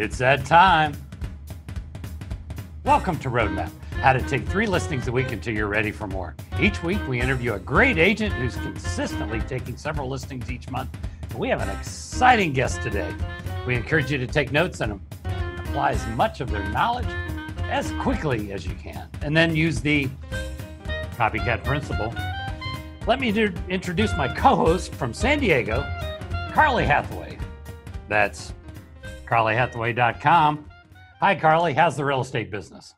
It's that time. Welcome to Roadmap, how to take three listings a week until you're ready for more. Each week, we interview a great agent who's consistently taking several listings each month. And we have an exciting guest today. We encourage you to take notes and apply as much of their knowledge as quickly as you can, and then use the copycat principle. Let me do- introduce my co host from San Diego, Carly Hathaway. That's carlyhathaway.com. Hi, Carly. How's the real estate business?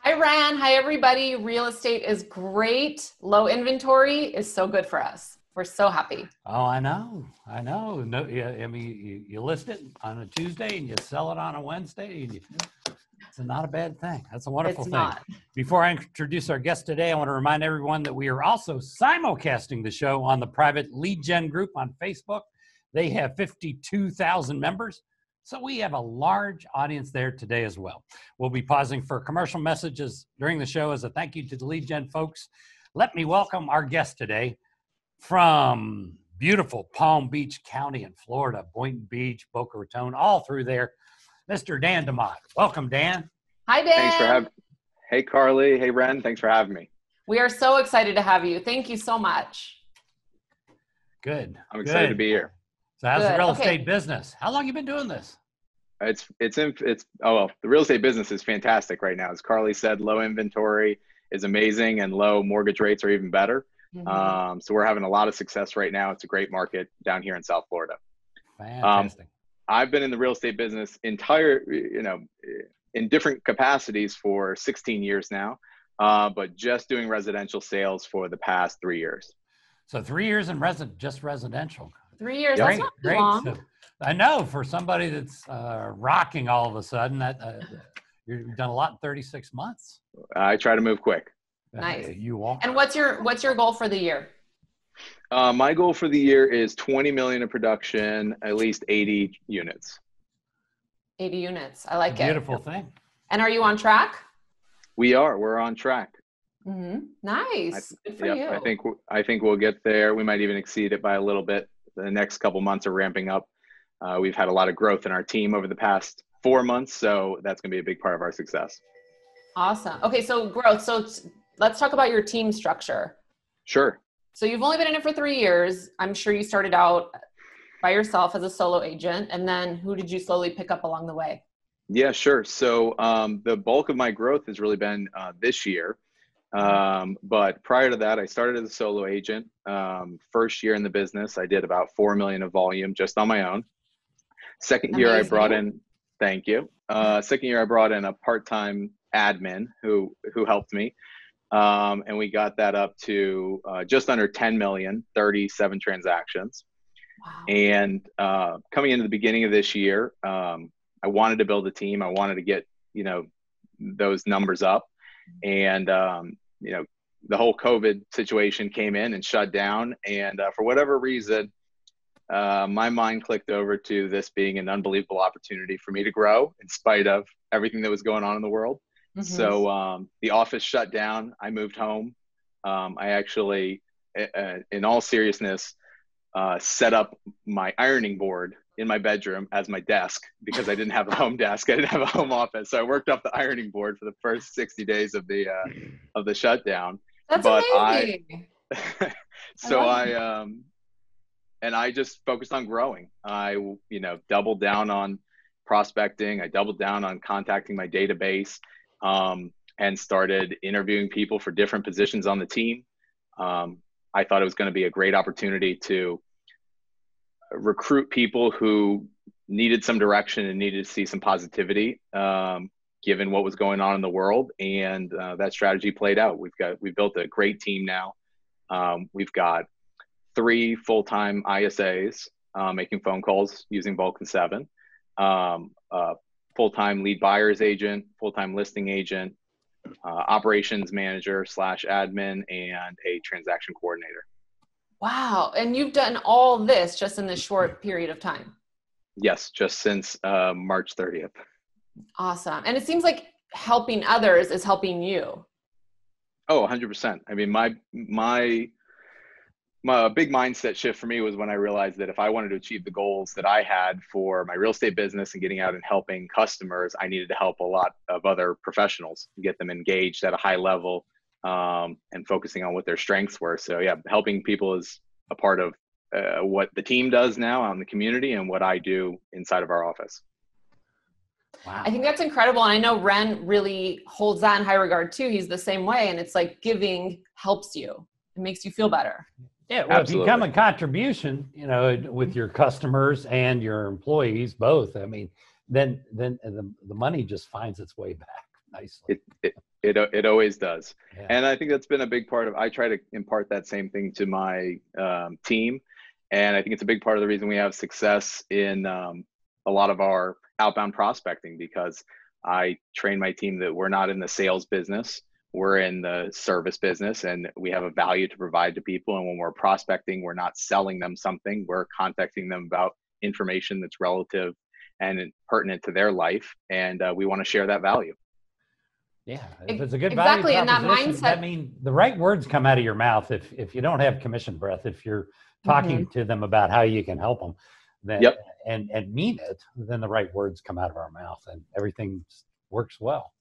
Hi, Ran. Hi, everybody. Real estate is great. Low inventory is so good for us. We're so happy. Oh, I know. I know. No, yeah, I mean, you, you list it on a Tuesday and you sell it on a Wednesday. And you, it's not a bad thing. That's a wonderful it's thing. not. Before I introduce our guest today, I want to remind everyone that we are also simulcasting the show on the private lead gen group on Facebook. They have 52,000 members. So we have a large audience there today as well. We'll be pausing for commercial messages during the show as a thank you to the lead gen folks. Let me welcome our guest today from beautiful Palm Beach County in Florida, Boynton Beach, Boca Raton, all through there, Mr. Dan DeMott. Welcome, Dan. Hi, Dan. Thanks for having. Hey, Carly. Hey, Ren. Thanks for having me. We are so excited to have you. Thank you so much. Good. I'm excited Good. to be here. So how's the real Okay. estate business? How long you been doing this? It's it's in it's oh well the real estate business is fantastic right now. As Carly said, low inventory is amazing and low mortgage rates are even better. Mhm. Um, so we're having a lot of success right now. It's a great market down here in South Florida. Fantastic. I've been in the real estate business entire you know in different capacities for 16 years now, uh, but just doing residential sales for the past three years. so three years in resident, just residential. Three years. Yep. That's Great, not great. long. So, I know for somebody that's uh, rocking all of a sudden that uh, you've done a lot in 36 months. I try to move quick. Nice. Uh, you are. And what's your what's your goal for the year? Uh, my goal for the year is 20 million in production, at least 80 units. 80 units. I like beautiful it. Beautiful thing. And are you on track? We are. We're on track. hmm Nice. Good for Yep, you. I think I think we'll get there. We might even exceed it by a little bit. The next couple months are ramping up. Uh, we've had a lot of growth in our team over the past four months, so that's going to be a big part of our success. awesome. Okay, so growth. So it's- let's talk about your team structure. Sure. So you've only been in it for three years. I'm sure you started out by yourself as a solo agent, and then who did you slowly pick up along the way? Yeah, sure. So um, the bulk of my growth has really been uh, this year. Um, but prior to that, I started as a solo agent. Um, first year in the business, I did about four million of volume just on my own. Second year, I brought in. Thank you. Uh, second year, I brought in a part-time admin who who helped me, um, and we got that up to uh, just under 10 million, 37 transactions. Wow. And uh, coming into the beginning of this year, um, I wanted to build a team. I wanted to get you know those numbers up, and um, you know the whole COVID situation came in and shut down. And uh, for whatever reason, uh, my mind clicked over to this being an unbelievable opportunity for me to grow in spite of everything that was going on in the world. Mhm. So um, the office shut down. I moved home. Um, I actually, uh, in all seriousness, uh, set up my ironing board in my bedroom as my desk because I didn't have a home desk. I didn't have a home office, so I worked off the ironing board for the first 60 days of the uh, of the shutdown. That's but I- so love I, um, and I just focused on growing. I, you know, doubled down on prospecting. I doubled down on contacting my database, um, and started interviewing people for different positions on the team. Um, I thought it was going to be a great opportunity to recruit people who needed some direction and needed to see some positivity. Um, given what was going on in the world. And uh, that strategy played out. We've got we've built a great team now. Um, we've got three full-time ISAs uh, making phone calls using Vulcan 7 um, a full-time lead buyers agent full-time listing agent uh, operations manager slash admin and a transaction coordinator Wow. And you've done all this just in this short period of time. yes just since uh, march 30th Awesome. And it seems like helping others is helping you. Oh, 100%. I mean, my my my big mindset shift for me was when I realized that if I wanted to achieve the goals that I had for my real estate business and getting out and helping customers, I needed to help a lot of other professionals get them engaged at a high level um, and focusing on what their strengths were. So yeah, helping people is a part of uh, what the team does now on the community and what I do inside of our office. Wow. I think that's incredible. And I know Ren really holds that in high regard too. He's the same way. And it's like giving helps you. It makes you feel better. Yeah, well, Absolutely. if you come a contribution, you know, with your customers and your employees both, I mean, then then the, the money just finds its way back nicely. It it it, it always does, yeah. and I think that's been a big part of. I try to impart that same thing to my um, team, and I think it's a big part of the reason we have success in um, a lot of our outbound prospecting because I train my team that we're not in the sales business. We're in the service business and we have a value to provide to people. And when we're prospecting we're not selling them something. We're contacting them about information that's relative and pertinent to their life. And uh, we want to share that value yeah if it's a good exactly value and that mindset i mean the right words come out of your mouth if if you don't have commission breath if you're talking mm-hmm. to them about how you can help them then yep. and and mean it then the right words come out of our mouth and everything works well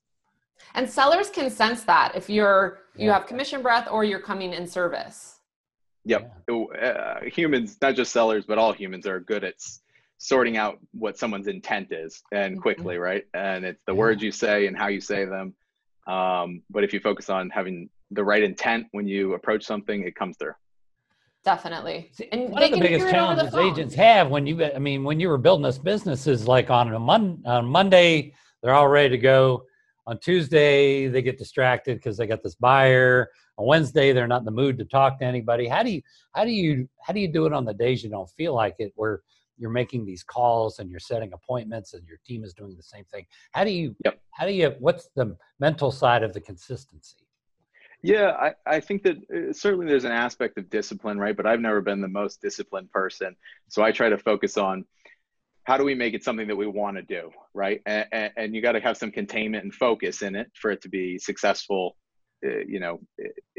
and sellers can sense that if you're you yeah. have commission breath or you're coming in service. Yep. Uh, humans, not just sellers, but all humans are good at sorting out what someone's intent is and mm-hmm. quickly, mm-hmm. right? And it's the yeah. words you say and how you say them. Um, but if you focus on having the right intent when you approach something, it comes through. Definitely. And one of the biggest challenges the agents have when you, I mean, when you were building this business is like on a mon- on Monday, they're all ready to go on Tuesday, they get distracted because they got this buyer. On Wednesday, they're not in the mood to talk to anybody. How do you how do you how do you do it on the days you don't feel like it, where you're making these calls and you're setting appointments and your team is doing the same thing? How do you yep. how do you what's the mental side of the consistency? Yeah, I, I think that uh, certainly there's an aspect of discipline, right? But I've never been the most disciplined person. So I try to focus on how do we make it something that we want to do right and, and you got to have some containment and focus in it for it to be successful uh, you know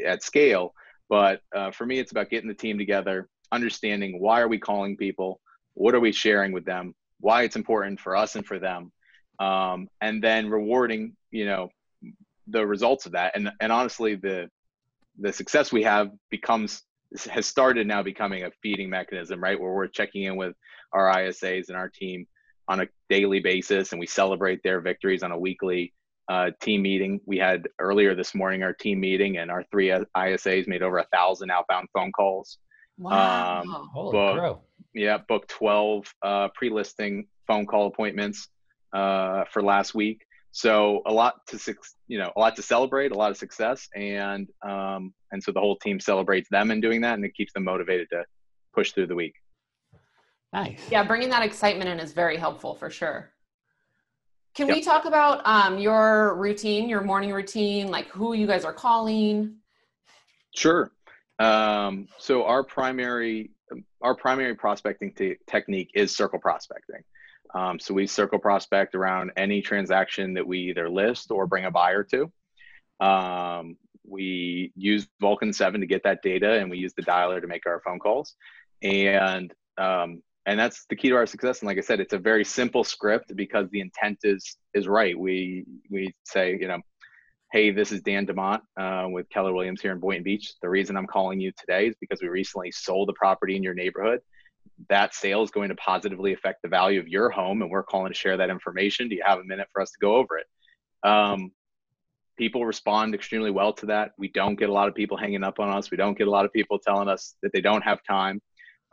at scale but uh, for me it's about getting the team together understanding why are we calling people what are we sharing with them why it's important for us and for them um, and then rewarding you know the results of that and and honestly the the success we have becomes has started now becoming a feeding mechanism, right? Where we're checking in with our ISAs and our team on a daily basis, and we celebrate their victories on a weekly uh, team meeting. We had earlier this morning our team meeting, and our three ISAs made over a thousand outbound phone calls. Wow! Um, Holy book, yeah, booked twelve uh, pre-listing phone call appointments uh, for last week. So a lot to you know a lot to celebrate, a lot of success, and um, and so the whole team celebrates them in doing that, and it keeps them motivated to push through the week. Nice. Yeah, bringing that excitement in is very helpful for sure. Can yep. we talk about um, your routine, your morning routine, like who you guys are calling? Sure. Um, so our primary our primary prospecting t- technique is circle prospecting. Um, so we circle prospect around any transaction that we either list or bring a buyer to. Um, we use Vulcan 7 to get that data and we use the dialer to make our phone calls. And um, and that's the key to our success. And like I said, it's a very simple script because the intent is is right. We we say, you know, hey, this is Dan Demott uh, with Keller Williams here in Boynton Beach. The reason I'm calling you today is because we recently sold a property in your neighborhood. That sale is going to positively affect the value of your home and we're calling to share that information. Do you have a minute for us to go over it? Um, people respond extremely well to that. We don't get a lot of people hanging up on us. We don't get a lot of people telling us that they don't have time.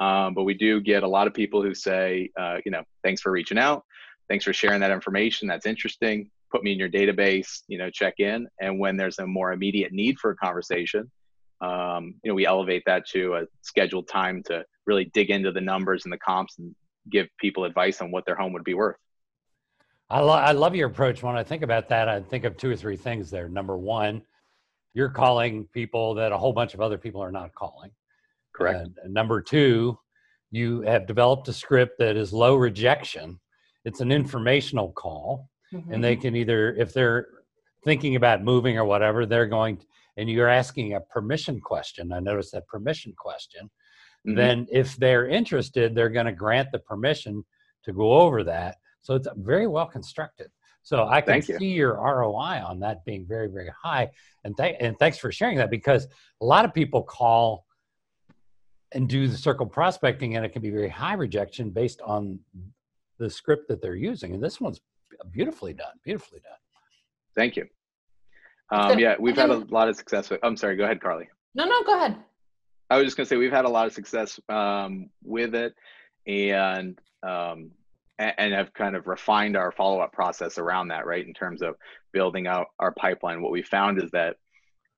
Um, but we do get a lot of people who say uh, you know thanks for reaching out. Thanks for sharing that information. That's interesting put me in your database you know check in and when there's a more immediate need for a conversation um, you know we elevate that to a scheduled time to really dig into the numbers and the comps and give people advice on what their home would be worth. I, lo- I love your approach. When I think about that, I think of two or three things there. Number one, you're calling people that a whole bunch of other people are not calling. Correct. And, number two, you have developed a script that is low rejection. It's an informational call, mm-hmm. and they can either, if they're thinking about moving or whatever, they're going, to, and you're asking a permission question. I noticed that permission question mm-hmm. then if they're interested, they're going to grant the permission to go over that. So it's very well constructed. So I can see your ROI on that being very, very high. And, th- and thanks for sharing that because a lot of people call and do the circle prospecting and it can be very high rejection based on the script that they're using. And this one's beautifully done, beautifully done. Thank you. Um, yeah, we've had a lot of success with, I'm sorry, go ahead, Carly. No, no, go ahead. I was just gonna say we've had a lot of success um, with it, and um, and have kind of refined our follow-up process around that, right? In terms of building out our pipeline, what we found is that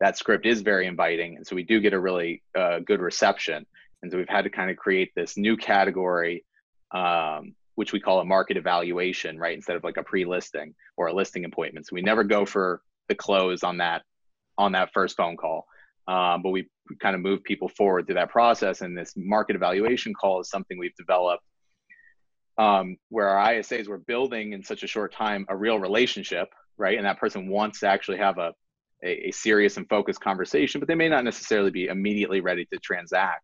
that script is very inviting, and so we do get a really uh, good reception. And so we've had to kind of create this new category, um, which we call a market evaluation, right? Instead of like a pre-listing or a listing appointment. So we never go for the close on that on that first phone call. Um, but we kind of move people forward through that process. And this market evaluation call is something we've developed um, where our ISAs were building in such a short time a real relationship, right? And that person wants to actually have a, a, a serious and focused conversation, but they may not necessarily be immediately ready to transact.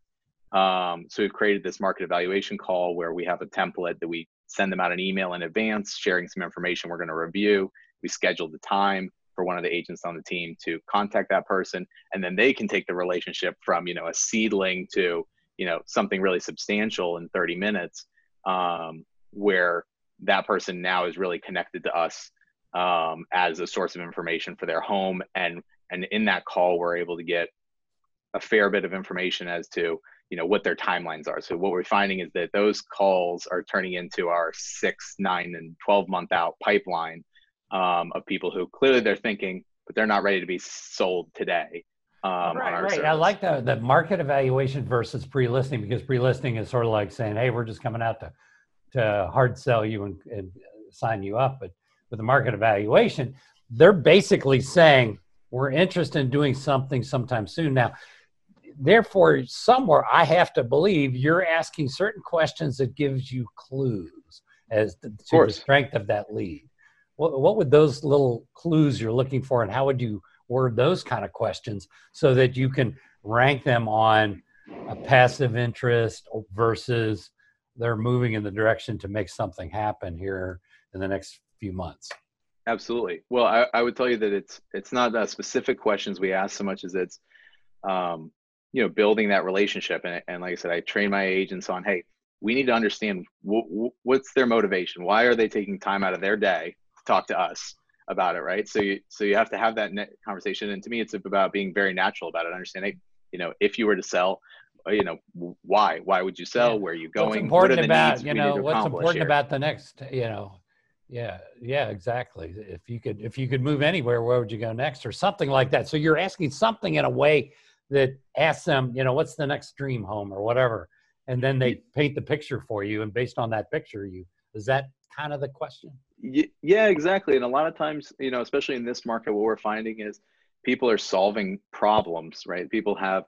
Um, so we've created this market evaluation call where we have a template that we send them out an email in advance, sharing some information we're going to review. We schedule the time for one of the agents on the team to contact that person and then they can take the relationship from you know a seedling to you know something really substantial in 30 minutes um, where that person now is really connected to us um, as a source of information for their home and and in that call we're able to get a fair bit of information as to you know what their timelines are so what we're finding is that those calls are turning into our six nine and 12 month out pipeline um, of people who clearly they're thinking, but they're not ready to be sold today. Um, right, right. I like the, the market evaluation versus pre-listing because pre-listing is sort of like saying, "Hey, we're just coming out to to hard sell you and, and sign you up." But with the market evaluation, they're basically saying, "We're interested in doing something sometime soon." Now, therefore, somewhere I have to believe you're asking certain questions that gives you clues as to, to the strength of that lead. What, what would those little clues you're looking for and how would you word those kind of questions so that you can rank them on a passive interest versus they're moving in the direction to make something happen here in the next few months? Absolutely. Well i, I would tell you that it's it's not the specific questions we ask so much as it's um, you know building that relationship and, and like i said i train my agents on hey we need to understand w- what's their motivation why are they taking time out of their day to talk to us about it, right? So you so you have to have that conversation, and to me, it's about being very natural about it. Understanding, you know, if you were to sell, uh, you know, why? Why would you sell? Yeah. Where are you going? What's important what about you know what's important here? about the next you know yeah yeah exactly if you could if you could move anywhere where would you go next or something like that so you're asking something in a way that asks them you know what's the next dream home or whatever and then they paint the picture for you and based on that picture you is that kind of the question yeah, exactly. And a lot of times, you know, especially in this market, what we're finding is people are solving problems, right? People have,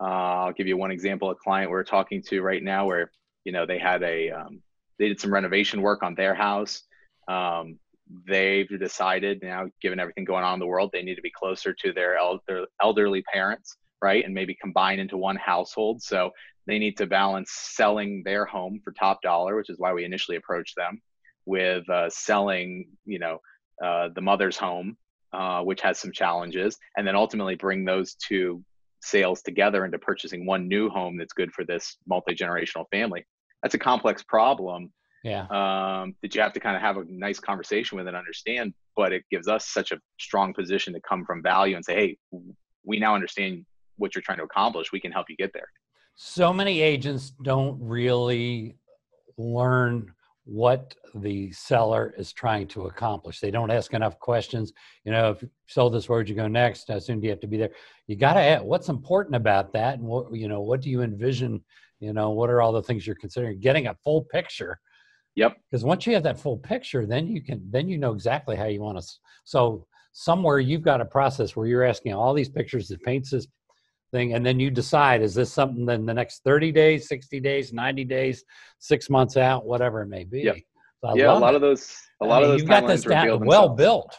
uh, I'll give you one example, a client we're talking to right now where, you know, they had a, um, they did some renovation work on their house. Um, they've decided now, given everything going on in the world, they need to be closer to their elder, elderly parents, right? And maybe combine into one household. So they need to balance selling their home for top dollar, which is why we initially approached them with uh, selling, you know, uh, the mother's home, uh, which has some challenges, and then ultimately bring those two sales together into purchasing one new home that's good for this multi generational family. That's a complex problem. Yeah. Um, that you have to kind of have a nice conversation with and understand, but it gives us such a strong position to come from value and say, hey, we now understand what you're trying to accomplish. We can help you get there. So many agents don't really learn what the seller is trying to accomplish. They don't ask enough questions. You know, if you sold this, where would you go next? How soon do you have to be there? You got to ask what's important about that, and what you know, what do you envision? You know, what are all the things you're considering? Getting a full picture. Yep. Because once you have that full picture, then you can then you know exactly how you want to. So somewhere you've got a process where you're asking all these pictures that paints this thing and then you decide is this something in the next 30 days 60 days 90 days six months out whatever it may be yep. so yeah a lot it. of those a lot I mean, of those you got this down well built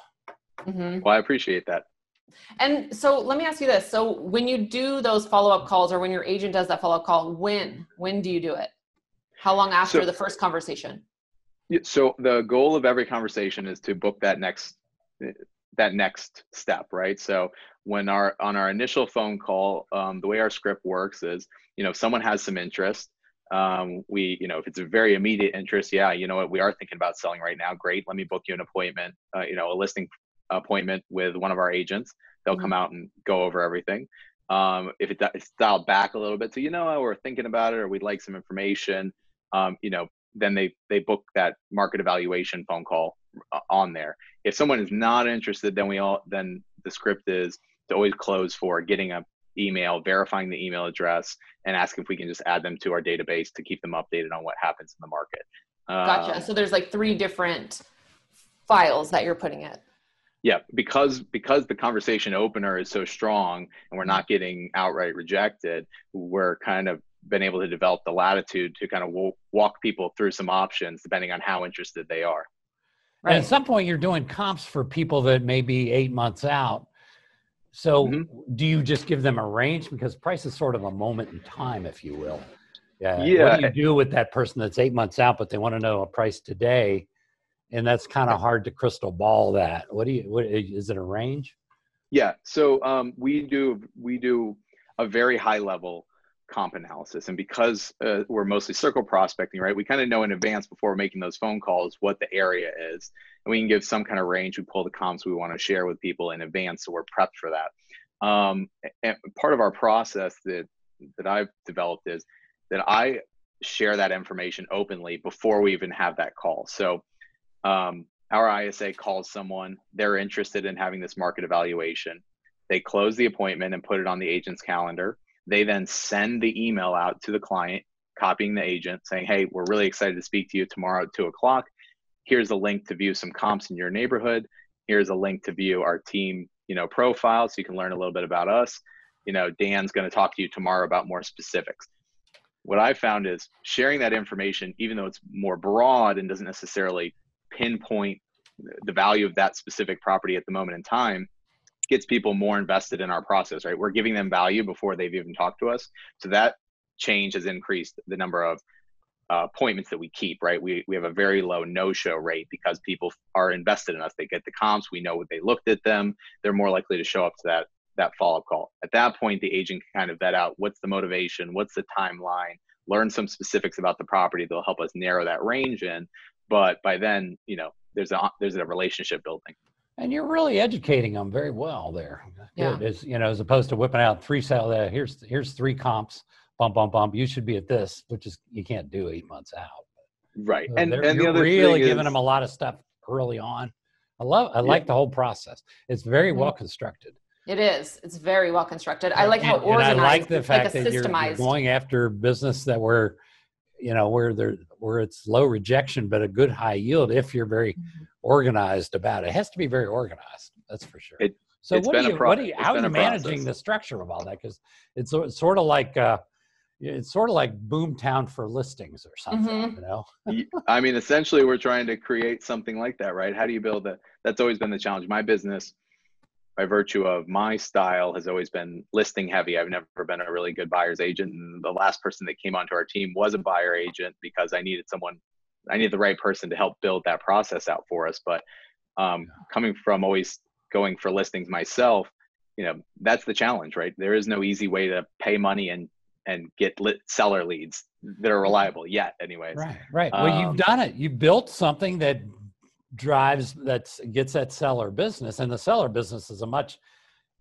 mm-hmm. well i appreciate that And so let me ask you this. So when you do those follow-up calls or when your agent does that follow-up call, when when do you do it? How long after so, the first conversation? So the goal of every conversation is to book that next that next step, right? So when our on our initial phone call, um, the way our script works is, you know, if someone has some interest, um, we, you know, if it's a very immediate interest, yeah, you know what, we are thinking about selling right now. Great, let me book you an appointment, uh, you know, a listing appointment with one of our agents. They'll mm-hmm. come out and go over everything. Um, if it's dialed back a little bit, so you know, we're thinking about it, or we'd like some information, um, you know, then they they book that market evaluation phone call uh, on there. If someone is not interested, then we all then the script is to always close for getting a email, verifying the email address, and ask if we can just add them to our database to keep them updated on what happens in the market. Gotcha. Um, so there's like three different files that you're putting it. Yeah, because because the conversation opener is so strong and we're not getting outright rejected, we're kind of been able to develop the latitude to kind of w- walk people through some options depending on how interested they are. Right. And at some point, you're doing comps for people that may be eight months out. So, mm-hmm. do you just give them a range because price is sort of a moment in time, if you will? Yeah. yeah. What do you do with that person that's eight months out, but they want to know a price today? And that's kind of hard to crystal ball that. What do you? What is it a range? Yeah. So um, we do we do a very high level comp analysis. And because uh, we're mostly circle prospecting, right, we kind of know in advance before making those phone calls what the area is. And we can give some kind of range. We pull the comps we want to share with people in advance. So we're prepped for that. Um, and part of our process that, that I've developed is that I share that information openly before we even have that call. So um, our ISA calls someone, they're interested in having this market evaluation. They close the appointment and put it on the agent's calendar they then send the email out to the client, copying the agent, saying, Hey, we're really excited to speak to you tomorrow at two o'clock. Here's a link to view some comps in your neighborhood. Here's a link to view our team, you know, profile so you can learn a little bit about us. You know, Dan's going to talk to you tomorrow about more specifics. What I found is sharing that information, even though it's more broad and doesn't necessarily pinpoint the value of that specific property at the moment in time, gets people more invested in our process, right? We're giving them value before they've even talked to us. So that change has increased the number of uh, appointments that we keep, right? We, we have a very low no show rate because people are invested in us. They get the comps, we know what they looked at them, they're more likely to show up to that that follow-up call. At that point, the agent can kind of vet out what's the motivation, what's the timeline, learn some specifics about the property that'll help us narrow that range in. But by then, you know, there's a there's a relationship building and you're really educating them very well there. Yeah. As you know, as opposed to whipping out three sale there. Here's here's three comps. Bump bump bump. You should be at this, which is you can't do eight months out. Right, so and and the other really giving is, them a lot of stuff early on. I love. I yeah. like the whole process. It's very mm-hmm. well constructed. It is. It's very well constructed. I like how and, organized. And I like the fact like that you're, you're going after business that we're you know where there where it's low rejection but a good high yield if you're very mm-hmm. organized about it. it has to be very organized that's for sure it, so what do you pro- what do you how are you managing the structure of all that because it's, it's sort of like uh it's sort of like BoomTown for listings or something mm-hmm. you know i mean essentially we're trying to create something like that right how do you build that that's always been the challenge my business by virtue of my style has always been listing heavy. I've never been a really good buyer's agent. And the last person that came onto our team was a buyer agent because I needed someone, I needed the right person to help build that process out for us. But um, coming from always going for listings myself, you know, that's the challenge, right? There is no easy way to pay money and and get lit seller leads that are reliable yet anyways. Right right. Well you've um, done it. You built something that drives that gets that seller business and the seller business is a much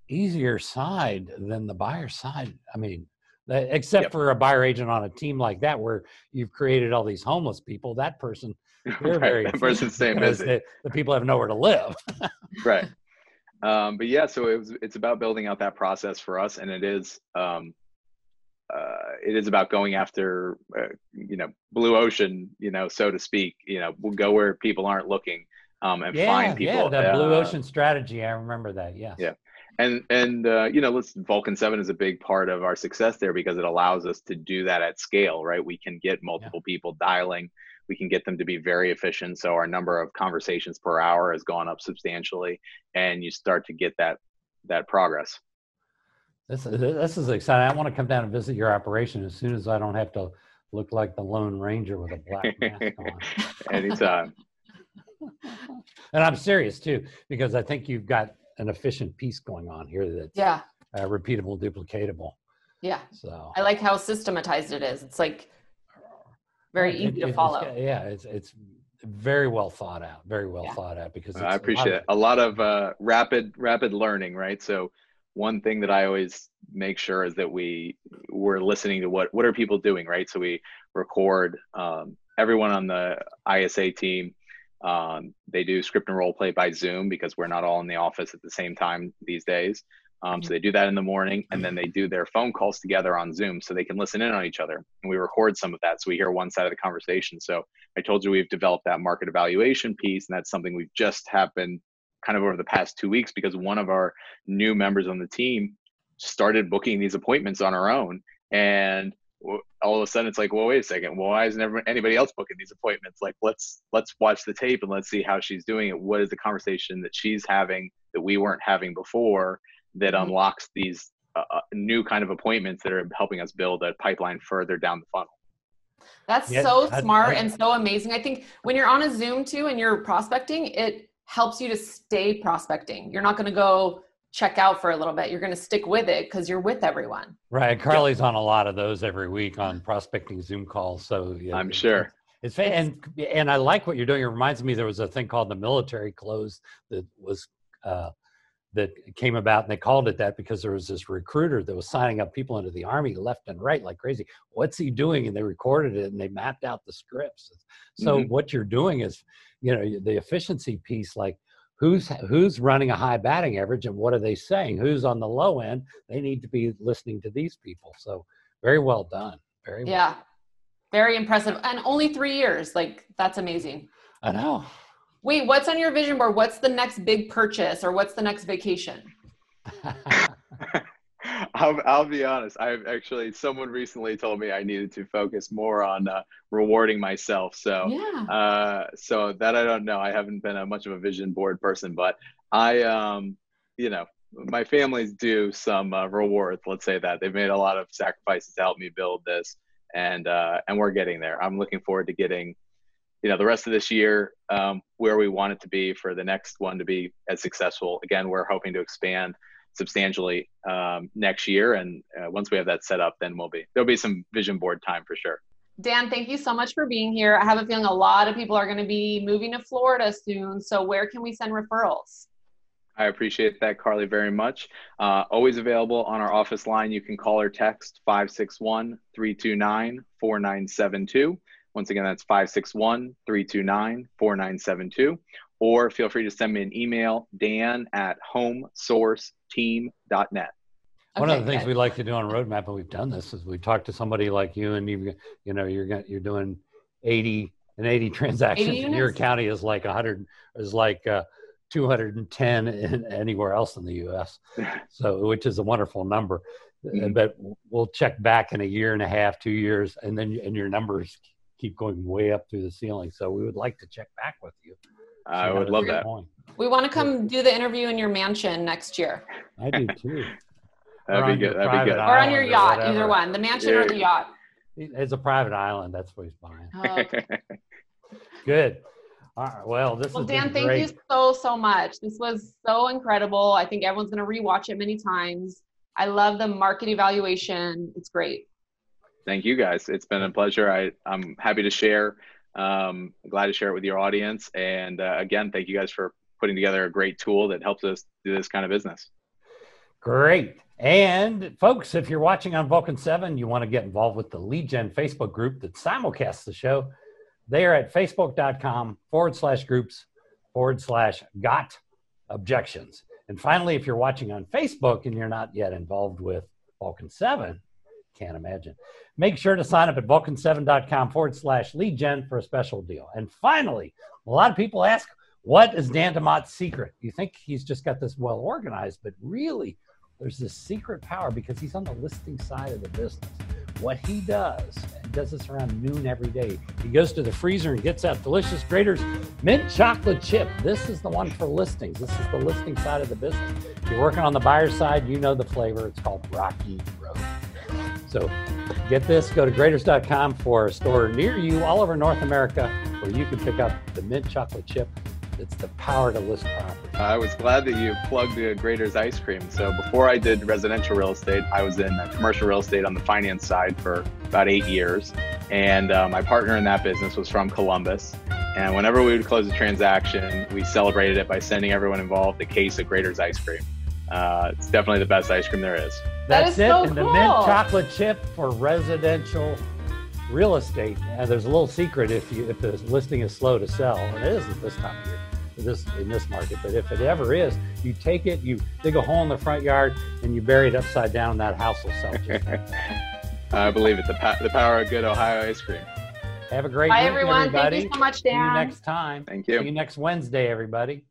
easier side than the buyer side. I mean except yep. for a buyer agent on a team like that where you've created all these homeless people that person they're right. very that person's staying busy the, the people have nowhere to live. Right. Um, but yeah so it was, it's about building out that process for us and it is um, uh, it is about going after uh, you know blue ocean you know so to speak you know we'll go where people aren't looking um, and yeah, find people yeah the blue uh, ocean strategy i remember that yeah yeah. And and uh, you know listen Vulcan 7 is a big part of our success there because it allows us to do that at scale right? We can get multiple yeah. people dialing. We can get them to be very efficient. So our number of conversations per hour has gone up substantially and you start to get that that progress. This is, this is exciting. I want to come down and visit your operation as soon as I don't have to look like the Lone Ranger with a black mask on. Anytime. and I'm serious too, because I think you've got an efficient piece going on here that's yeah. Uh, repeatable, duplicatable. Yeah. So I like how systematized it is. It's like very easy it, to follow. It's, yeah, it's it's very well thought out. Very well yeah. thought out because I appreciate it. A lot of uh, rapid rapid learning, right? So one thing that I always make sure is that we we're listening to what what are people doing, right? So we record um, everyone on the ISA team. Um, they do script and role play by Zoom because we're not all in the office at the same time these days. Um, so they do that in the morning and then they do their phone calls together on Zoom so they can listen in on each other. And we record some of that so we hear one side of the conversation. So I told you we've developed that market evaluation piece, and that's something we've just happened kind of over the past two weeks because one of our new members on the team started booking these appointments on her own. And all of a sudden it's like, well, wait a second. Well, why isn't anybody else booking these appointments? Like, let's let's watch the tape and let's see how she's doing it. What is the conversation that she's having that we weren't having before? that mm-hmm. unlocks these uh, uh, new kind of appointments that are helping us build a pipeline further down the funnel. That's yeah, so smart and so amazing. I think when you're on a Zoom too and you're prospecting, it helps you to stay prospecting. You're not going to go check out for a little bit. You're going to stick with it because you're with everyone. Right. Carly's on a lot of those every week on prospecting Zoom calls. So yeah, I'm sure. It's and and I like what you're doing. It reminds me there was a thing called the military close that was uh, that came about and they called it that because there was this recruiter that was signing up people into the army left and right like crazy. What's he doing? And they recorded it and they mapped out the scripts. So mm-hmm. what you're doing is you know the efficiency piece like who's who's running a high batting average and what are they saying? Who's on the low end? They need to be listening to these people. So very well done. Very yeah. well. very impressive. And only three years. Like that's amazing. I know Wait, what's on your vision board? What's the next big purchase or what's the next vacation? I'll, I'll be honest. I've actually, someone recently told me I needed to focus more on uh, rewarding myself. So, yeah. uh, so that I don't know. I haven't been a much of a vision board person, but I, um, you know, my family's do some uh, rewards. Let's say that they've made a lot of sacrifices to help me build this, and uh, and we're getting there. I'm looking forward to getting you know the rest of this year um, where we want it to be for the next one to be as successful again we're hoping to expand substantially um, next year and uh, once we have that set up then we'll be there'll be some vision board time for sure dan thank you so much for being here i have a feeling a lot of people are going to be moving to florida soon so where can we send referrals I appreciate that, Carly, very much. Uh, always available on our office line. You can call or text 561 329 4972. Once again, that's 561 329 4972. Or feel free to send me an email, dan at homesourceteam.net. One of the things we like to do on Roadmap, and we've done this, is we talk to somebody like you, and you, you know, you're you're doing 80 and 80 transactions, 80 and your county is like 100, is like uh, 210 in anywhere else in the U.S. So, which is a wonderful number. Mm-hmm. But we'll check back in a year and a half, two years, and then and your numbers keep going way up through the ceiling. So we would like to check back with you. I would love that. Going. We want to come do the interview in your mansion next year. I do too. That'd be good. That'd be good. Or on your yacht, either one. The mansion yeah. or the yacht. It's a private island. That's what he's buying. Oh, okay. good. All right. Well, this well, Dan, thank you so so much. This was so incredible. I think everyone's going to rewatch it many times. I love the market evaluation. It's great. Thank you guys. It's been a pleasure. I, I'm happy to share. Um, glad to share it with your audience. And uh, again, thank you guys for putting together a great tool that helps us do this kind of business. Great. And folks, if you're watching on Vulcan 7, you want to get involved with the Lead Gen Facebook group that simulcasts the show. They are at facebook.com forward slash groups forward slash got objections. And finally, if you're watching on Facebook and you're not yet involved with Vulcan 7, can't imagine. Make sure to sign up at vulcan7.com forward slash lead gen for a special deal. And finally, a lot of people ask, what is Dan DeMott's secret? You think he's just got this well organized, but really, there's this secret power because he's on the listing side of the business. What he does, He does this around noon every day. He goes to the freezer and gets out delicious Graeter's mint chocolate chip. This is the one for listings. This is the listing side of the business. If you're working on the buyer side, you know the flavor. It's called Rocky Road. So get this, go to Graeters.com for a store near you all over North America where you can pick up the mint chocolate chip. It's the power to list property. I was glad that you plugged the Graeter's ice cream. So before I did residential real estate, I was in commercial real estate on the finance side for about eight years. And uh, my partner in that business was from Columbus. And whenever we would close a transaction, we celebrated it by sending everyone involved a case of Graeter's ice cream. Uh, it's definitely the best ice cream there is. That's that is it. So and the cool. mint chocolate chip for residential real estate. And there's a little secret if you if the listing is slow to sell, and it isn't this time of year. This in this market, but if it ever is, you take it, you dig a hole in the front yard, and you bury it upside down. And that house will sell. Just like that. I believe it. The, pa- the power of good Ohio ice cream. Have a great Bye, week, everyone. everybody. Thank you so much, Dan. See you Dan. next time. Thank you. See you. you next Wednesday, everybody.